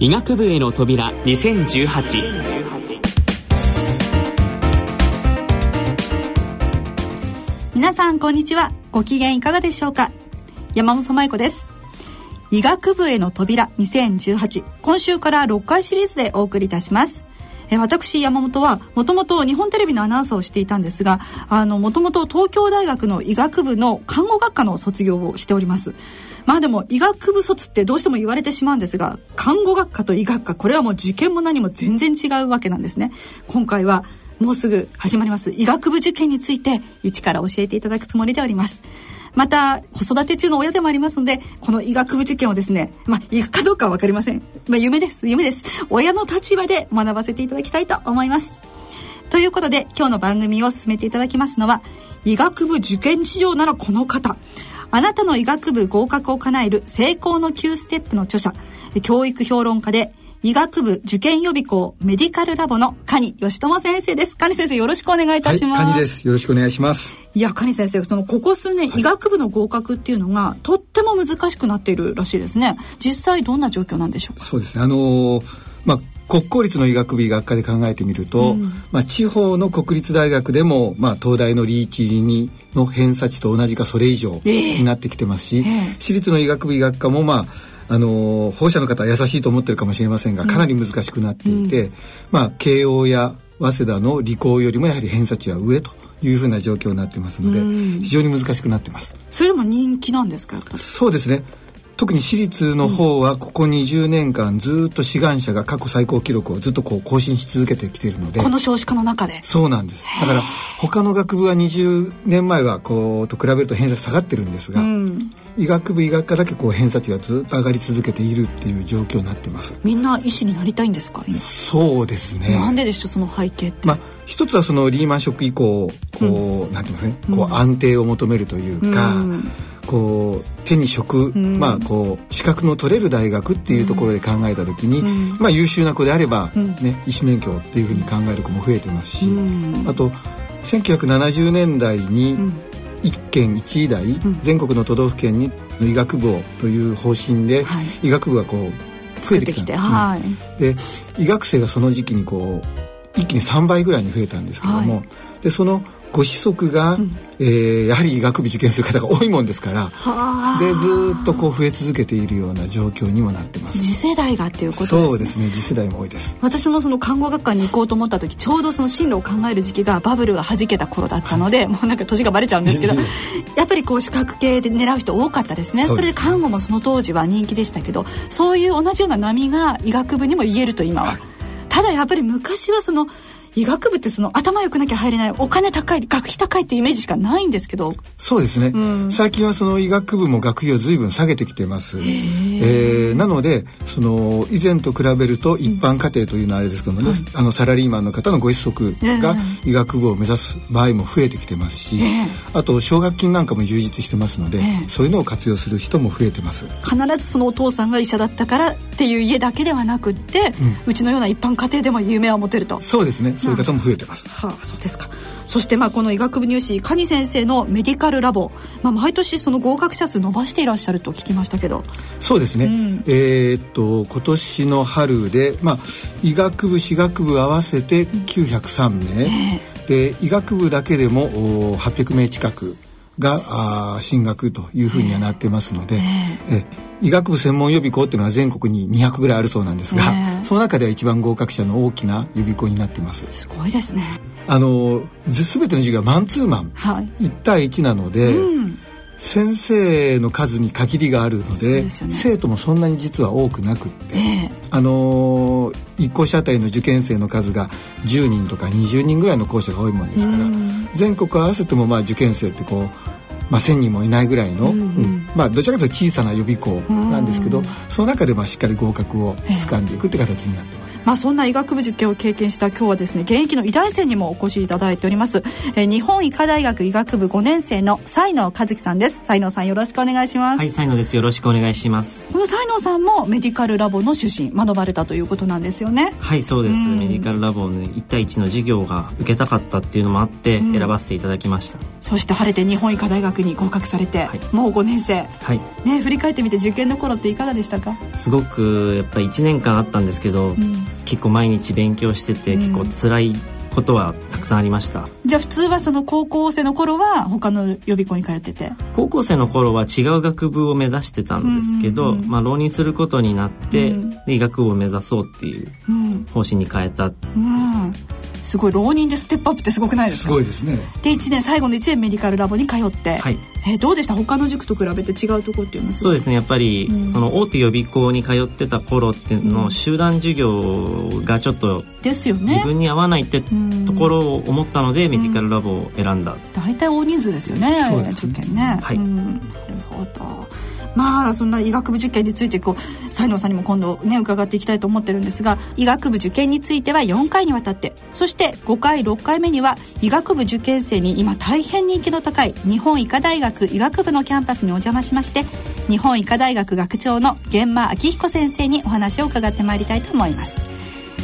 医学部への扉2018皆さんこんにちは。ご機嫌いかがでしょうか？山本舞子です。医学部への扉2018今週から6回シリーズでお送りいたします。え私山本はもともと日本テレビのアナウンサーをしていたんですがあのもともと東京大学の医学部の看護学科の卒業をしております。まあでも医学部卒ってどうしても言われてしまうんですが看護学科と医学科これはもう受験も何も全然違うわけなんですね。今回はもうすぐ始まります。医学部受験について一から教えていただくつもりでおります。また子育て中の親でもありますのでこの医学部受験をですねまあ行くかどうかは分かりません、まあ、夢です。夢です。親の立場で学ばせていただきたいと思います。ということで今日の番組を進めていただきますのは医学部受験事情ならこの方。あなたの医学部合格を叶える成功の9ステップの著者教育評論家で医学部受験予備校メディカルラボの蟹義友先生です。蟹先生よろしくお願いいたします。はい、蟹です。よろしくお願いします。いや、蟹先生、そのここ数年、はい、医学部の合格っていうのがとっても難しくなっているらしいですね。実際どんな状況なんでしょうか？そうですね。あのー、まあ国公立の医学部医学科で考えてみると、うん、まあ、地方の国立大学でも、まあ、東大のリーチにの偏差値と同じかそれ以上になってきてますし、えー、私立の医学部医学科もまああの保護者の方は優しいと思ってるかもしれませんがかなり難しくなっていて、うん、まあ慶応や早稲田の理工よりもやはり偏差値は上というふうな状況になってますので、非常に難しくなってます。それでも人気なんですかそうですね。特に私立の方はここ20年間ずっと志願者が過去最高記録をずっとこう更新し続けてきているのでこの少子化の中で？そうなんです。だから他の学部は20年前はこうと比べると偏差値下がってるんですが、うん、医学部医学科だけこう偏差値がずっと上がり続けているっていう状況になってます。みんな医師になりたいんですか？そうですね。なんででしょう？その背景まあ一つはそのリーマンショック以降こう、うん、なんていうんですね？こう安定を求めるというか、うん。こう手に職、うん、まあこう資格の取れる大学っていうところで考えた時に、うん、まあ優秀な子であればね、うん、医師免許っていうふうに考える子も増えてますし、あと1970年代に一県一医大、全国の都道府県に医学部をという方針で、はい、医学部がこう増えてきた、はい、で医学生がその時期にこう一気に3倍ぐらいに増えたんですけども、はい、でそのご子息が、うん、えー、やはり医学部受験する方が多いもんですからでずっとこう増え続けているような状況にもなってます。次世代がっていうことですね。そうですね。次世代も多いです。私もその看護学科に行こうと思った時ちょうどその進路を考える時期がバブルが弾けた頃だったので、はい、もうなんか年がバレちゃうんですけどやっぱりこう資格系で狙う人多かったですね。それで看護もその当時は人気でしたけどそういう同じような波が医学部にも言えると今は、はい、ただやっぱり昔はその医学部ってその頭良くなきゃ入れないお金高い学費高いっていうイメージしかないんですけど。そうですね、うん、最近はその医学部も学費を随分下げてきてます、えー、なのでその以前と比べると一般家庭というのはあれですけどもね、うん、あのサラリーマンの方のご子息が医学部を目指す場合も増えてきてますし、えー、あと奨学金なんかも充実してますので、えー、そういうのを活用する人も増えてます。必ずそのお父さんが医者だったからっていう家だけではなくって、うん、うちのような一般家庭でも夢を持てると。そうですねそういう方も増えてます。はあ、そうですか。そしてまあこの医学部入試蟹先生のメディカルラボ、まあ毎年その合格者数伸ばしていらっしゃると聞きましたけど。そうですね。うん、えー、っと今年の春でまあ医学部歯学部合わせて903名、うんえー、で医学部だけでも800名近く。があ進学というふうにはなってますので、えー、え医学部専門予備校っていうのは全国に200ぐらいあるそうなんですが、えー、その中では一番合格者の大きな予備校になってます。すごいですね。あの全ての授業はマンツーマン、はい、1対1なので、うん、先生の数に限りがあるので、ね、生徒もそんなに実は多くなくって、えー、あの一校舎あたりの受験生の数が10人とか20人ぐらいの校舎が多いもんですから、うん、全国合わせてもまあ受験生ってこうまあ、1,000人もいないぐらいの、うん、うん、まあ、どちらかというと小さな予備校なんですけど、その中でまあしっかり合格を掴んでいくって形になってます。まあ、そんな医学部受験を経験した今日はですね現役の医大生にもお越しいただいております、えー、日本医科大学医学部5年生の才能和樹さんです。才能さんよろしくお願いします。はい才能です。よろしくお願いします。この才能さんもメディカルラボの出身学ばれたということなんですよね。はいそうです、メディカルラボの1対1の授業が受けたかったっていうのもあって選ばせていただきました、そして晴れて日本医科大学に合格されて、はい、もう5年生。はい。ね振り返ってみて受験の頃っていかがでしたか？すごくやっぱり1年間あったんですけど、うん、結構毎日勉強してて、結構辛いことはたくさんありました。じゃあ普通はその高校生の頃は他の予備校に通ってて？高校生の頃は違う学部を目指してたんですけど、うんうんうん、まあ、浪人することになって、うん、で医学部を目指そうっていう方針に変えた、うん、すごい浪人でステップアップってすごくないですか？すごいですね。で1年最後の1年メディカルラボに通って、はい、えー、どうでした？他の塾と比べて違うところっていうのはそうですねやっぱり、うん、その大手予備校に通ってた頃っていうの、集団授業がちょっとですよね。自分に合わないってところを思ったので、メディカルラボを選んだ、大体大人数ですよね受験ね。はい、なるほどまあそんな医学部受験についてこう才能さんにも今度ね伺っていきたいと思ってるんですが医学部受験については4回にわたって。そして5回6回目には医学部受験生に今大変人気の高い日本医科大学医学部のキャンパスにお邪魔しまして日本医科大学学長の源馬明彦先生にお話を伺ってまいりたいと思います。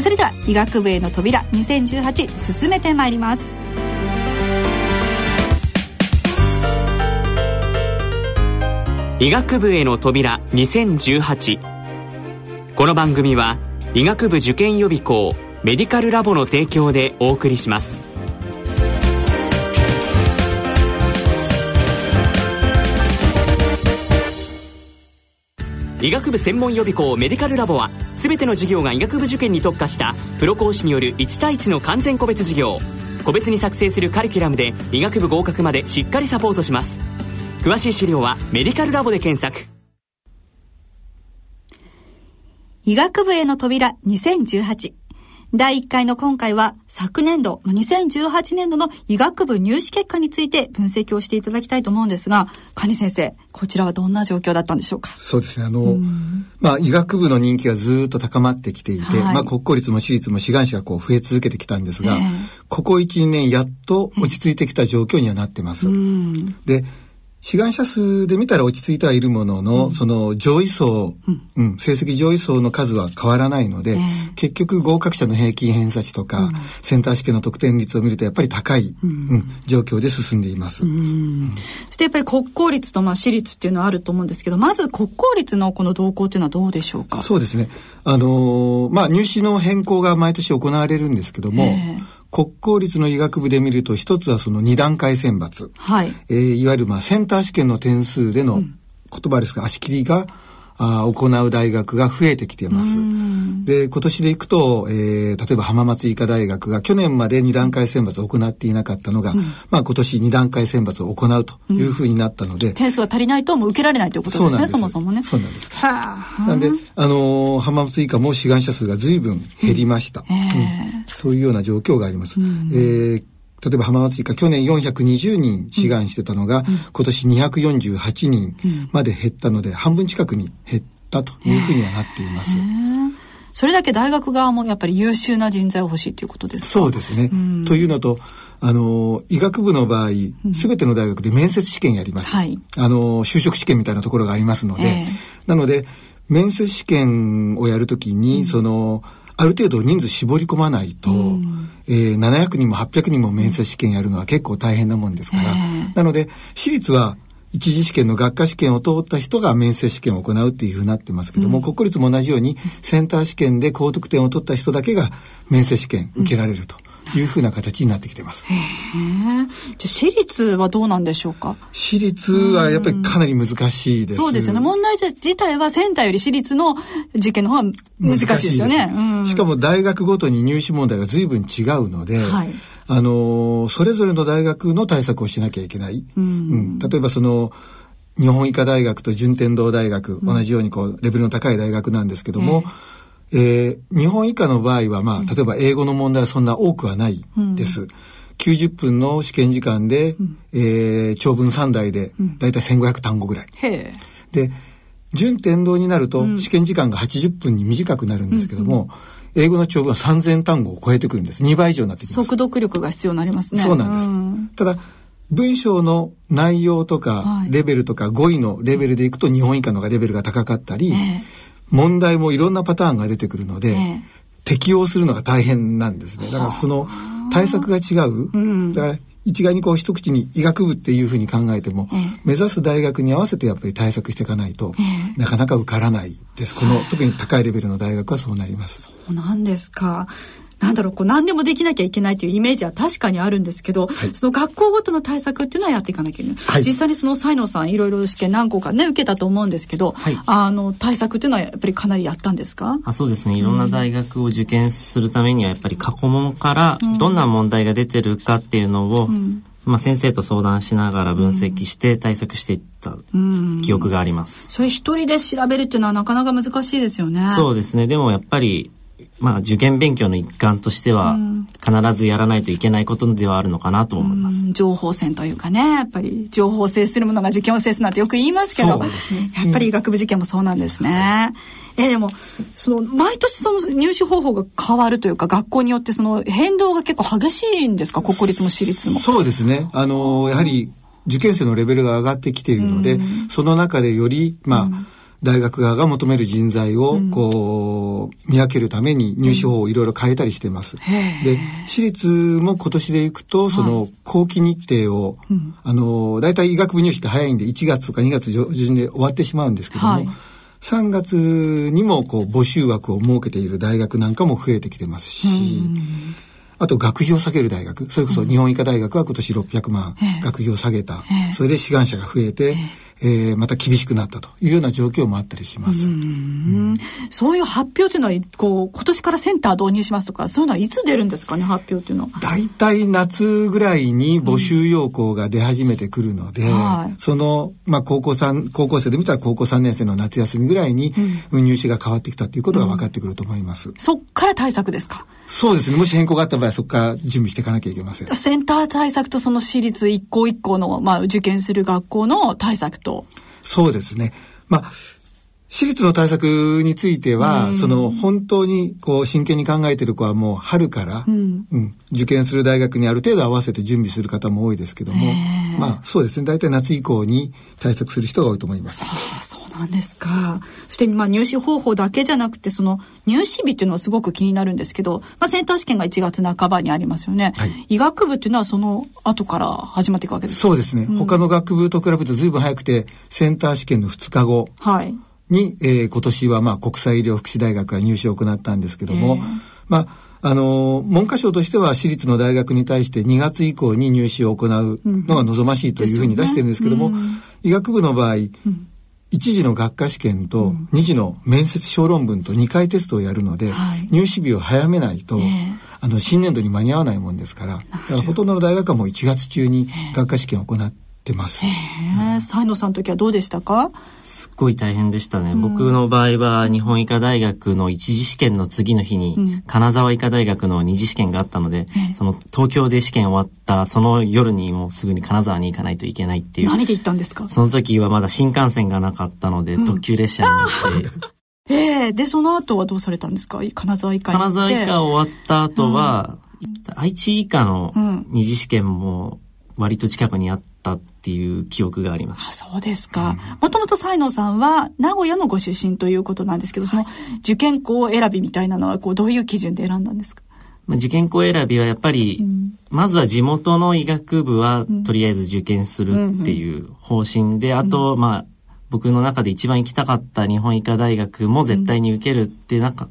それでは医学部への扉2018進めてまいります。医学部への扉2018この番組は医学部受験予備校メディカルラボの提供でお送りします。医学部専門予備校メディカルラボは全ての授業が医学部受験に特化したプロ講師による1対1の完全個別授業。個別に作成するカリキュラムで医学部合格までしっかりサポートします。詳しい資料はメディカルラボで検索。医学部への扉2018第1回の今回は昨年度、2018年度の医学部入試結果について分析をしていただきたいと思うんですが、蟹先生、こちらはどんな状況だったんでしょうか？そうですね、あの、まあ医学部の人気がずっと高まってきていて、はい、まあ国公立も私立も志願者がこう増え続けてきたんですが、えー、ここ1、2年やっと落ち着いてきた状況にはなってます。で、志願者数で見たら落ち着いてはいるものの、うん、その上位層、うん、うん、成績上位層の数は変わらないので、えー、結局合格者の平均偏差値とか、うん、センター試験の得点率を見るとやっぱり高い、うん。状況で進んでいます。そしてやっぱり国公立とまあ私立っていうのはあると思うんですけど、まず国公立のこの動向っていうのはどうでしょうか？そうですね。あのー、まあ入試の変更が毎年行われるんですけども、えー国公立の医学部で見ると一つはその二段階選抜、はい。えー、いわゆるまあセンター試験の点数での言葉ですが、足切りがあ行う大学が増えてきています。で、今年でいくと、えー、例えば浜松医科大学が去年まで2段階選抜を行っていなかったのが、うん、まあ今年2段階選抜を行うというふうになったので、うん、点数が足りないともう受けられないということですね、そもそもね。そうなんです。はあ、なんで、あのー、浜松医科も志願者数が随分減りました、うん。えー、そういうような状況があります。えー例えば浜松医科去年420人志願してたのが、うん、今年248人まで減ったので、うん、半分近くに減ったというふうにはなっています。それだけ大学側もやっぱり優秀な人材を欲しいということですか？そうですね。というのと、あの、医学部の場合、すべての大学で面接試験やります。はい、あの、就職試験みたいなところがありますので、えー、なので、面接試験をやるときに、その、ある程度人数絞り込まないと、うん、えー、700人も800人も面接試験やるのは結構大変なもんですから、なので私立は一次試験の学科試験を通った人が面接試験を行うっていうふうになってますけども、うん、国公立も同じようにセンター試験で高得点を取った人だけが面接試験受けられると。いうふうな形になってきてます。へじゃ私立はどうなんでしょうか？私立はやっぱりかなり難しいです。そうですよね。問題自体はセンターより私立の受験の方が難しいですよね。ししかも大学ごとに入試問題が随分違うので、はい、あの、それぞれの大学の対策をしなきゃいけない。うん、うん、例えばその、日本医科大学と順天堂大学、同じようにこう、レベルの高い大学なんですけども、えー、えー、日本医科の場合は、まあ、例えば英語の問題はそんな多くはないです。うん。90分の試験時間で、うん、えー、長文3台で、だいたい1500単語ぐらい。で、準天堂になると、試験時間が80分に短くなるんですけども、英語の長文は3000単語を超えてくるんです。2倍以上になってきます。速読力が必要になりますね。そうなんです、うん、ただ文章の内容とかレベルとか語彙のレベルでいくと日本以下のがレベルが高かったり、えー、問題もいろんなパターンが出てくるので、えー、適用するのが大変なんですね。だからその対策が違う、うん、だから一概にこう一口に医学部っていうふうに考えても、えー、目指す大学に合わせてやっぱり対策していかないと、えー、なかなか受からないです。この特に高いレベルの大学はそうなります。そうなんですかなんだろう、こう何でもできなきゃいけないというイメージは確かにあるんですけど、はい、その学校ごとの対策っていうのはやっていかなきゃいけない。はい、実際にその才能さんいろいろ試験何個かね、受けたと思うんですけど、はい、あの、対策っていうのはやっぱりかなりやったんですか？あそうですね。いろんな大学を受験するためにはやっぱり過去問からどんな問題が出てるかっていうのを、うんまあ、先生と相談しながら分析して対策していった記憶があります。うん、それ一人で調べるっていうのはなかなか難しいですよね。そうですね。でもやっぱりまあ、受験勉強の一環としては、必ずやらないといけないことではあるのかなと思います。情報戦というかね、やっぱり情報を制するものが受験を制すなんてよく言いますけど、ね、やっぱり医学部受験もそうなんですね。えでもその毎年その入試方法が変わるというか学校によってその変動が結構激しいんですか？国立も私立も。そうですね。あのやはり受験生のレベルが上がってきているので、その中でよりまあ、大学側が求める人材をこう、見分けるために入試法をいろいろ変えたりしてます。で私立も今年でいくとその後期日程を、はい、あの大体医学部入試って早いんで1月とか2月上旬で終わってしまうんですけども、はい、3月にもこう募集枠を設けている大学なんかも増えてきてますし。あと学費を下げる大学それこそ日本医科大学は今年600万学費を下げた、それで志願者が増えて、えー、また厳しくなったというような状況もあったりします。うんそういう発表というのはこう今年からセンター導入しますとかそういうのはいつ出るんですかね発表というのは。大体夏ぐらいに募集要項が出始めてくるので、うんはい、そのまあ高校三高校生で見たら高校3年生の夏休みぐらいに入試が変わってきたということが分かってくると思います。うん、そっから対策ですか？そうですね。もし変更があった場合はそこから準備していかなきゃいけません。センター対策とその私立一校一校のまあ受験する学校の対策と。そうですね。まあ、私立の対策については、うん、その本当にこう真剣に考えてる子はもう春から、うん、うん、受験する大学にある程度合わせて準備する方も多いですけども、まあそうですね。大体夏以降に対策する人が多いと思います。ああそうなんですか。そしてまあ入試方法だけじゃなくてその入試日っていうのはすごく気になるんですけど、まあ、センター試験が1月半ばにありますよね、はい、医学部っていうのはその後から始まっていくわけですか？そうですね、うん、他の学部と比べると随分早くてセンター試験の2日後。はいに、えー、今年はまあ国際医療福祉大学が入試を行ったんですけども、えー、まああの文科省としては私立の大学に対して2月以降に入試を行うのが望ましいというふうに出してるんですけども、うんねうん、医学部の場合、1次の学科試験と2次の面接小論文と2回テストをやるので、はい、入試日を早めないと、えー、あの新年度に間に合わないもんですからほとんどの大学はもう1月中に学科試験を行ってってます。才野さんの時はどうでしたか？すっごい大変でしたね、うん、僕の場合は日本医科大学の一次試験の次の日に、うん、金沢医科大学の二次試験があったので、うん、その東京で試験終わったその夜にもうすぐに金沢に行かないといけないっていう。何で行ったんですか？その時はまだ新幹線がなかったので、特急列車に乗って。ええ。ー、で、その後はどうされたんですか？金沢医科金沢医科終わった後は、愛知医科の二次試験も割と近くにあったっていう記憶があります。あそうですか。もともと才能さんは名古屋のご出身ということなんですけど、その受験校選びみたいなのはこうどういう基準で選んだんですか？まあ、受験校選びはやっぱり、うん、まずは地元の医学部はとりあえず受験するっていう方針で、うんうん、あと、まあ、僕の中で一番行きたかった日本医科大学も絶対に受けるっていうなんか、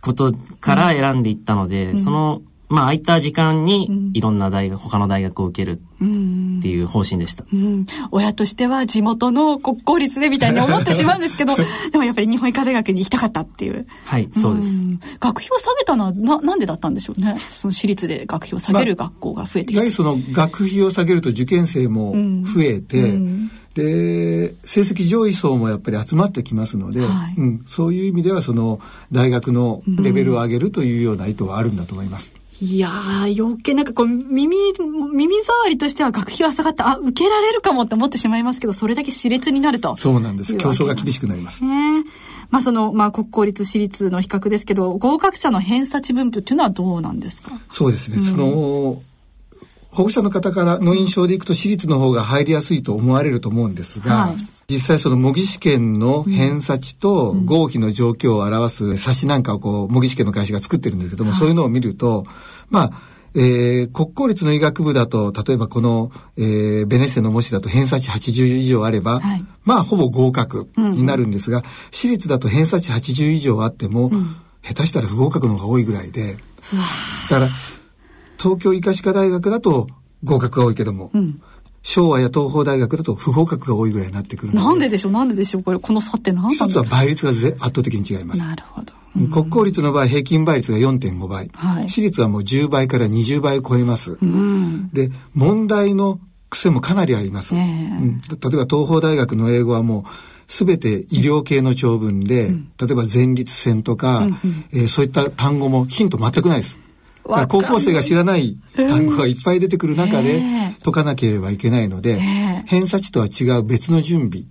ことから選んでいったので、そのまあ、空いた時間にいろんな大学、うん、他の大学を受けるっていう方針でした、うん、親としては地元の国公立でみたいに思ってしまうんですけど でもやっぱり日本医科大学に行きたかったっていう。はいそうです、学費を下げたのはななんでだったんでしょうね？その私立で学費を下げる学校が増えてきて、まあ、やはりその学費を下げると受験生も増えて、で成績上位層もやっぱり集まってきますので、はい、うん、そういう意味ではその大学のレベルを上げるというような意図はあるんだと思います。いやー、余計なんかこう、耳、耳障りとしては学費が下がった、あ、受けられるかもって思ってしまいますけど、それだけ熾烈になると。そうなんです。競争が厳しくなります。ねまあその、まあ国公立私立の比較ですけど、合格者の偏差値分布っていうのはどうなんですか？そうですね。うん、その、保護者の方からの印象でいくと私立の方が入りやすいと思われると思うんですが、はい、実際その模擬試験の偏差値と合否の状況を表す冊子なんかをこう模擬試験の会社が作ってるんですけども、はい、そういうのを見ると、まあ、えー、国公立の医学部だと、例えばこの、えー、ベネッセの模試だと偏差値80以上あれば、はい、まあほぼ合格になるんですが、うん、私立だと偏差値80以上あっても、うん、下手したら不合格の方が多いぐらいで、だから、東京医科歯科大学だと合格が多いけども、うん、昭和や東邦大学だと不合格が多いぐらいになってくるなんででしょう？なんででしょう？これこの差って何一つは倍率が圧倒的に違います。なるほど、うん、国公立の場合平均倍率が4.5倍、はい、私立はもう10倍から20倍を超えます、うん、で問題の癖もかなりあります、えー、うん、例えば東邦大学の英語はもう全て医療系の長文で、うん、例えば前立腺とか、うんうん、えー、そういった単語もヒント全くないです高校生が知らない単語がいっぱい出てくる中で解かなければいけないので、偏差値とは違う別の準備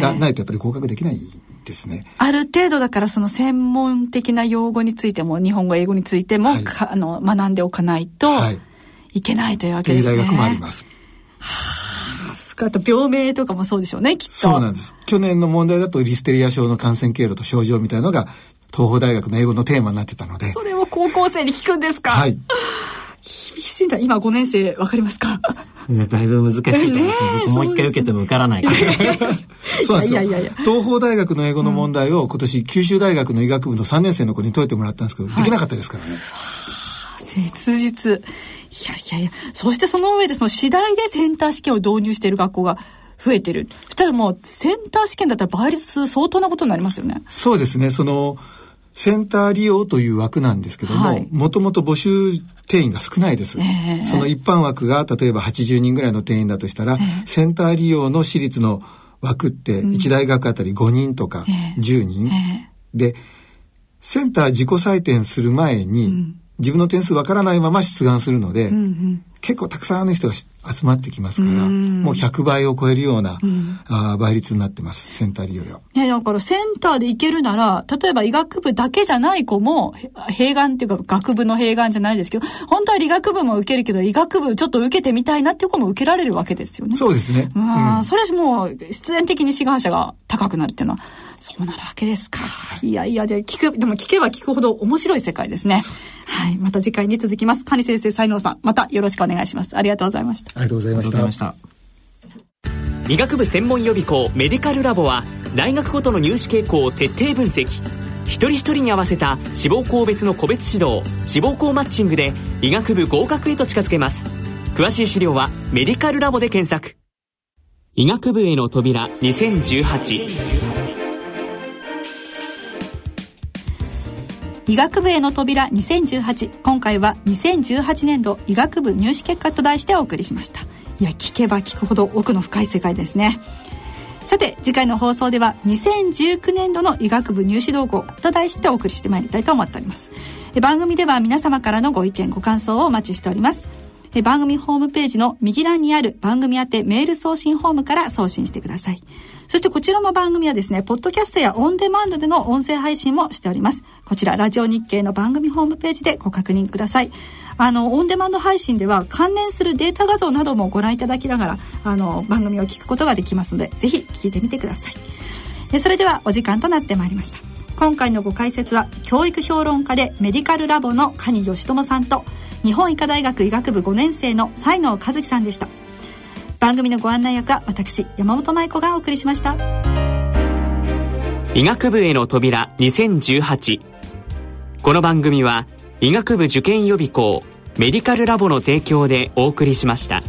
がないとやっぱり合格できないですね。ある程度だからその専門的な用語についても日本語英語についても、はい、あの学んでおかないといけないというわけですね。大学もあります。はあ、あと病名とかもそうでしょうねきっと。そうなんです。去年の問題だとリステリア症の感染経路と症状みたいのが東邦大学の英語のテーマになってたので。それを高校生に聞くんですか？はい。厳しいんだ。今5年生わかりますか？だいぶ難しいと思います。僕もう一回受けても受からない そうなんですよ。いやいやいや東邦大学の英語の問題を今年九州大学の医学部の3年生の子に解いてもらったんですけど、はい、できなかったですからね。切実。いやいやいや。そしてその上でその次第でセンター試験を導入している学校が増えてる。そしたらもうセンター試験だったら倍率相当なことになりますよね。そうですね。その、センター利用という枠なんですけども、もともと募集定員が少ないです、えー、その一般枠が例えば80人ぐらいの定員だとしたら、えー、センター利用の私立の枠って1大学あたり5人とか10人、えー、でセンター自己採点する前に、うん、自分の点数わからないまま出願するので、うんうん結構たくさんの人が集まってきますから、うもう100倍を超えるような、うん、あ倍率になってます、センター利用では。いや、だからセンターで行けるなら、例えば医学部だけじゃない子も、併願っていうか学部の併願じゃないですけど、本当は理学部も受けるけど、医学部ちょっと受けてみたいなっていう子も受けられるわけですよね。そうですね。うん、それはもう必然的に志願者が高くなるっていうのは、そうなるわけですか。いやいや、で、聞く、でも聞けば聞くほど面白い世界ですね。はい。また次回に続きます。谷先生、才能さん、またよろしくお願いします。ありがとうございました。ありがとうございました。いました医学部専門予備校メディカルラボは、大学ごとの入試傾向を徹底分析。一人一人に合わせた志望校別の個別指導、志望校マッチングで医学部合格へと近づけます。詳しい資料はメディカルラボで検索。医学部への扉2018医学部への扉2018今回は2018年度医学部入試結果と題してお送りしました。いや聞けば聞くほど奥の深い世界ですね。さて次回の放送では2019年度の医学部入試動向と題してお送りしてまいりたいと思っております。番組では皆様からのご意見ご感想をお待ちしております。番組ホームページの右欄にある番組宛てメール送信フォームから送信してください。そしてこちらの番組はですね、ポッドキャストやオンデマンドでの音声配信もしております。こちら、ラジオ日経の番組ホームページでご確認ください。あの、オンデマンド配信では関連するデータ画像などもご覧いただきながら、あの、番組を聞くことができますので、ぜひ聞いてみてください。それではお時間となってまいりました。今回のご解説は、教育評論家でメディカルラボの蟹義友さんと、日本医科大学医学部5年生の才能和樹さんでした。番組のご案内役は私山本舞子がお送りしました医学部への扉2018この番組は医学部受験予備校メディカルラボの提供でお送りしました。